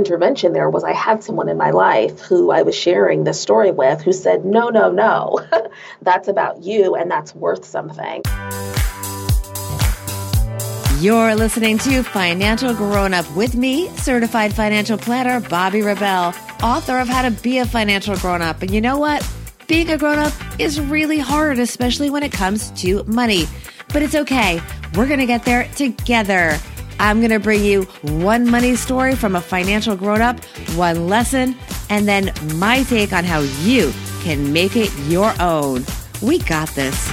intervention there was I had someone in my life who I was sharing this story with who said, No, no, no, that's about you and that's worth something. You're listening to Financial Grown Up with me, certified financial planner Bobbi Rebell, author of How to Be a Financial Grown Up. And you know what? Being a grown up is really hard, especially when it comes to money. But it's okay. We're going to get there together. I'm going to bring you one money story from a financial grown up, one lesson, and then my take on how you can make it your own. We got this.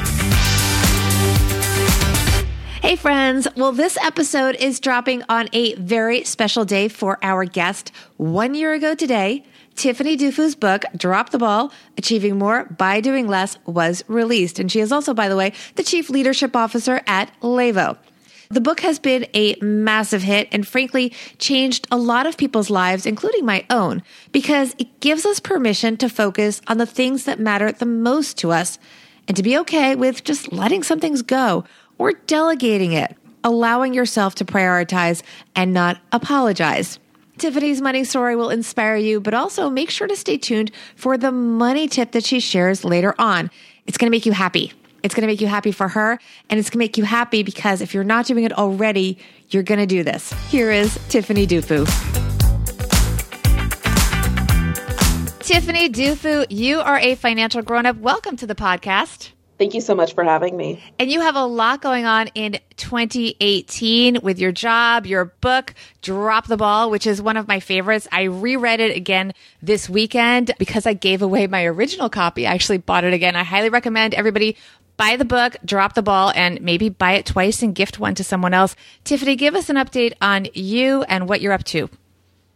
Hey, friends. Well, this episode is dropping on a very special day for our guest. One year ago today, Tiffany Dufu's book, Drop the Ball Achieving More by Doing Less, was released. And she is also, by the way, the Chief Leadership Officer at Levo. The book has been a massive hit and frankly changed a lot of people's lives, including my own, because it gives us permission to focus on the things that matter the most to us and to be okay with just letting some things go or delegating it, allowing yourself to prioritize and not apologize. Tiffany's money story will inspire you, but also make sure to stay tuned for the money tip that she shares later on. It's going to make you happy. It's going to make you happy for her, and it's going to make you happy because if you're not doing it already, you're going to do this. Here is Tiffany Dufu. Tiffany Dufu, you are a financial grown up. Welcome to the podcast. Thank you so much for having me. And you have a lot going on in 2018 with your job, your book, Drop the Ball, which is one of my favorites. I reread it again this weekend because I gave away my original copy. I actually bought it again. I highly recommend everybody buy the book, drop the ball, and maybe buy it twice and gift one to someone else. Tiffany, give us an update on you and what you're up to.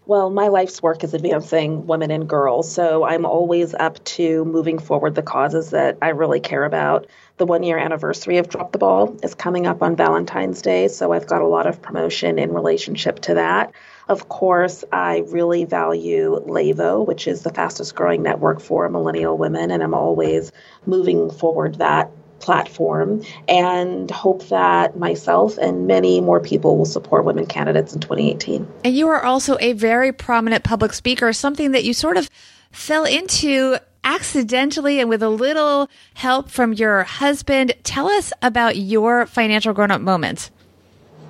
Well, my life's work is advancing women and girls, so I'm always up to moving forward the causes that I really care about. The one year anniversary of Drop the Ball is coming up on Valentine's Day, so I've got a lot of promotion in relationship to that. Of course, I really value Levo, which is the fastest growing network for millennial women, and I'm always moving forward that platform and hope that myself and many more people will support women candidates in 2018. And you are also a very prominent public speaker, something that you sort of fell into accidentally and with a little help from your husband. Tell us about your financial grown up moments.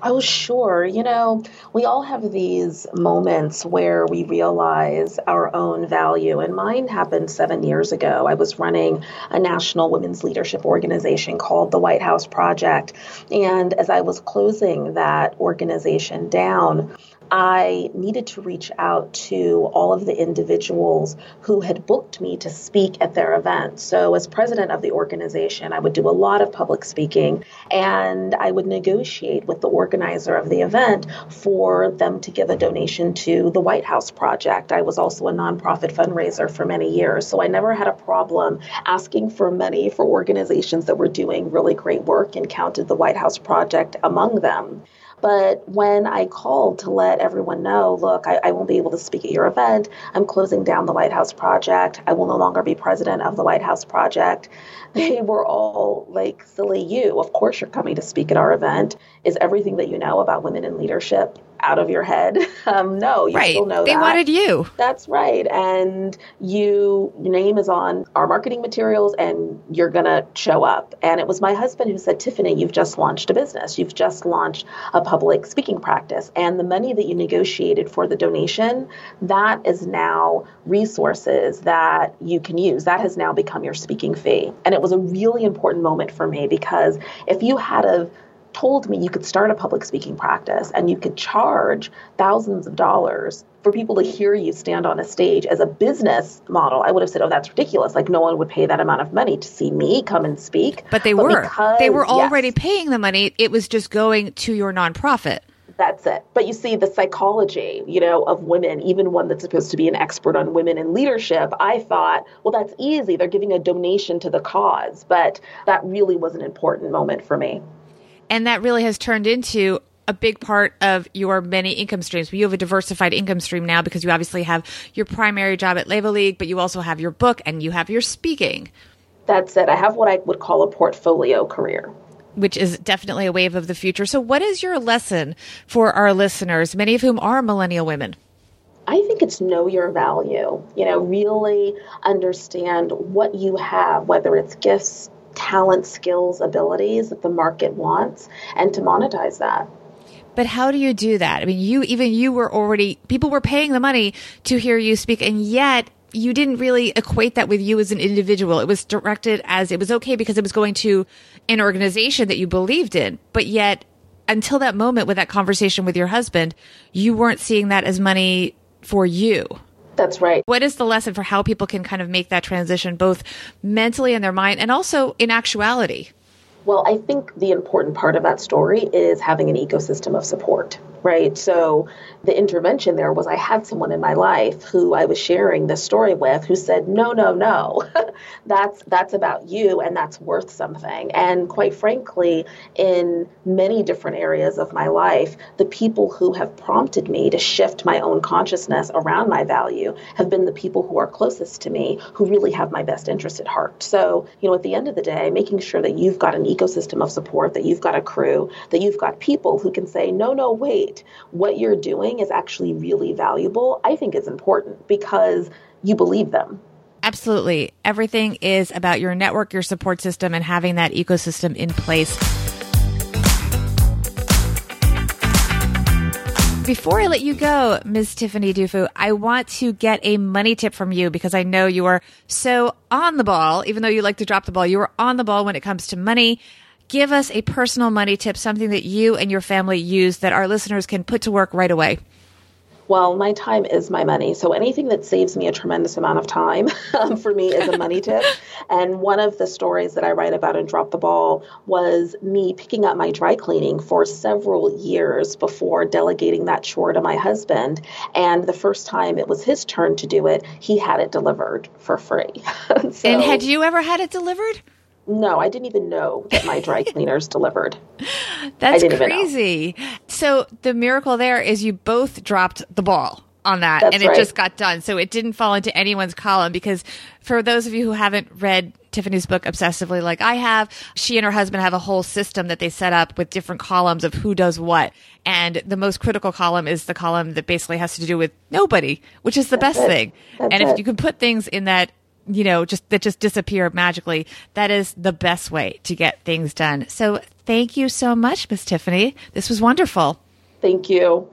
Oh, sure. You know, we all have these moments where we realize our own value. And mine happened seven years ago. I was running a national women's leadership organization called the White House Project. And as I was closing that organization down, I needed to reach out to all of the individuals who had booked me to speak at their event. So, as president of the organization, I would do a lot of public speaking and I would negotiate with the organizer of the event for them to give a donation to the White House Project. I was also a nonprofit fundraiser for many years, so I never had a problem asking for money for organizations that were doing really great work and counted the White House Project among them. But when I called to let everyone know, look, I, I, won't be able to speak at your event. I'm closing down the White House Project. I will no longer be president of the White House Project. They were all like, silly you. Of course, you're coming to speak at our event. Is everything that you know about women in leadership out of your head. Um, no, you right. still know they that. wanted you. That's right. And you, your name is on our marketing materials and you're going to show up. And it was my husband who said, Tiffany, you've just launched a business. You've just launched a public speaking practice. And the money that you negotiated for the donation, that is now resources that you can use. That has now become your speaking fee. And it was a really important moment for me because if you had a told me you could start a public speaking practice and you could charge thousands of dollars for people to hear you stand on a stage as a business model, I would have said, "Oh, that's ridiculous! Like no one would pay that amount of money to see me come and speak." But they but were. Because, they were already yes, paying the money. It was just going to your nonprofit. That's it. But you see the psychology, you know, of women, even one that's supposed to be an expert on women in leadership, I thought, well, that's easy. They're giving a donation to the cause. But that really was an important moment for me. And that really has turned into a big part of your many income streams. You have a diversified income stream now because you obviously have your primary job at Levo League, but you also have your book and you have your speaking. That's it. I have what I would call a portfolio career. Which is definitely a wave of the future. So, what is your lesson for our listeners, many of whom are millennial women? I think it's know your value. You know, really understand what you have, whether it's gifts, talent, skills, abilities that the market wants, and to monetize that. But how do you do that? I mean, you even you were already people were paying the money to hear you speak, and yet you didn't really equate that with you as an individual. It was directed as it was okay because it was going to an organization that you believed in, but yet until that moment with that conversation with your husband, you weren't seeing that as money for you. That's right. What is the lesson for how people can kind of make that transition both mentally in their mind and also in actuality? Well, I think the important part of that story is having an ecosystem of support right? So the intervention there was I had someone in my life who I was sharing this story with who said, "No, no, no. that's that's about you and that's worth something." And quite frankly, in many different areas of my life, the people who have prompted me to shift my own consciousness around my value have been the people who are closest to me, who really have my best interest at heart. So, you know, at the end of the day, making sure that you've got an ecosystem of support, that you've got a crew, that you've got people who can say, "No, no, wait, what you're doing is actually really valuable, I think is important because you believe them. Absolutely. Everything is about your network, your support system, and having that ecosystem in place. Before I let you go, Ms. Tiffany Dufu, I want to get a money tip from you because I know you are so on the ball, even though you like to drop the ball, you are on the ball when it comes to money give us a personal money tip, something that you and your family use that our listeners can put to work right away. Well, my time is my money. So anything that saves me a tremendous amount of time um, for me is a money tip. And one of the stories that I write about in Drop the Ball was me picking up my dry cleaning for several years before delegating that chore to my husband. And the first time it was his turn to do it, he had it delivered for free. so, and had you ever had it delivered? No, I didn't even know that my dry cleaners delivered. That's crazy. So the miracle there is you both dropped the ball on that That's and it right. just got done. So it didn't fall into anyone's column because for those of you who haven't read Tiffany's book obsessively like I have, she and her husband have a whole system that they set up with different columns of who does what. And the most critical column is the column that basically has to do with nobody, which is the That's best it. thing. That's and if it. you can put things in that you know, just that just disappear magically. That is the best way to get things done. So thank you so much, Miss Tiffany. This was wonderful. Thank you.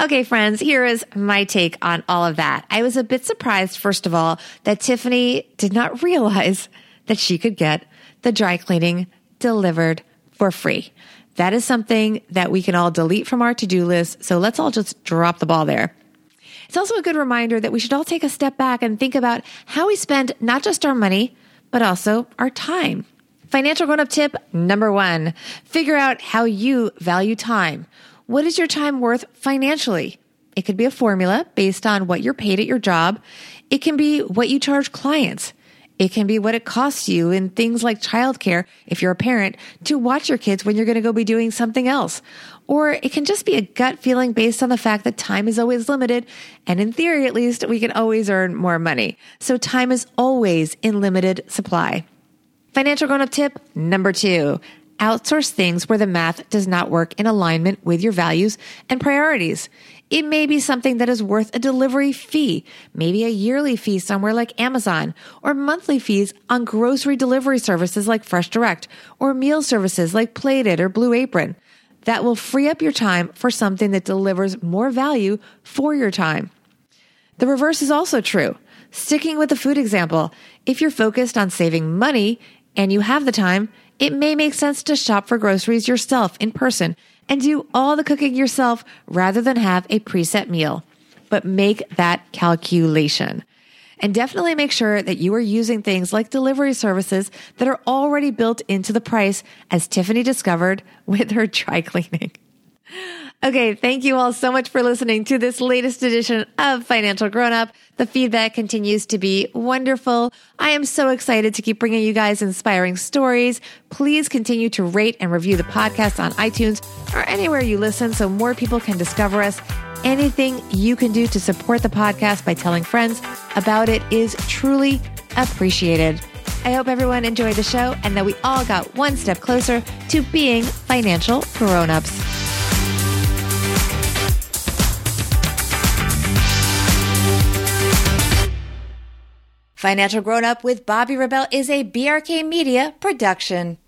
Okay, friends, here is my take on all of that. I was a bit surprised, first of all, that Tiffany did not realize that she could get the dry cleaning delivered for free. That is something that we can all delete from our to do list. So let's all just drop the ball there. It's also a good reminder that we should all take a step back and think about how we spend not just our money, but also our time. Financial grown up tip number one figure out how you value time. What is your time worth financially? It could be a formula based on what you're paid at your job. It can be what you charge clients. It can be what it costs you in things like childcare, if you're a parent, to watch your kids when you're going to go be doing something else. Or it can just be a gut feeling based on the fact that time is always limited. And in theory, at least, we can always earn more money. So time is always in limited supply. Financial grown up tip number two. Outsource things where the math does not work in alignment with your values and priorities. It may be something that is worth a delivery fee, maybe a yearly fee somewhere like Amazon, or monthly fees on grocery delivery services like Fresh Direct, or meal services like Plated or Blue Apron. That will free up your time for something that delivers more value for your time. The reverse is also true. Sticking with the food example, if you're focused on saving money and you have the time, it may make sense to shop for groceries yourself in person and do all the cooking yourself rather than have a preset meal. But make that calculation. And definitely make sure that you are using things like delivery services that are already built into the price, as Tiffany discovered with her dry cleaning. Okay, thank you all so much for listening to this latest edition of Financial Grown Up. The feedback continues to be wonderful. I am so excited to keep bringing you guys inspiring stories. Please continue to rate and review the podcast on iTunes or anywhere you listen so more people can discover us. Anything you can do to support the podcast by telling friends about it is truly appreciated. I hope everyone enjoyed the show and that we all got one step closer to being financial grown-ups. Financial Grown Up with Bobbi Rebell is a BRK Media production.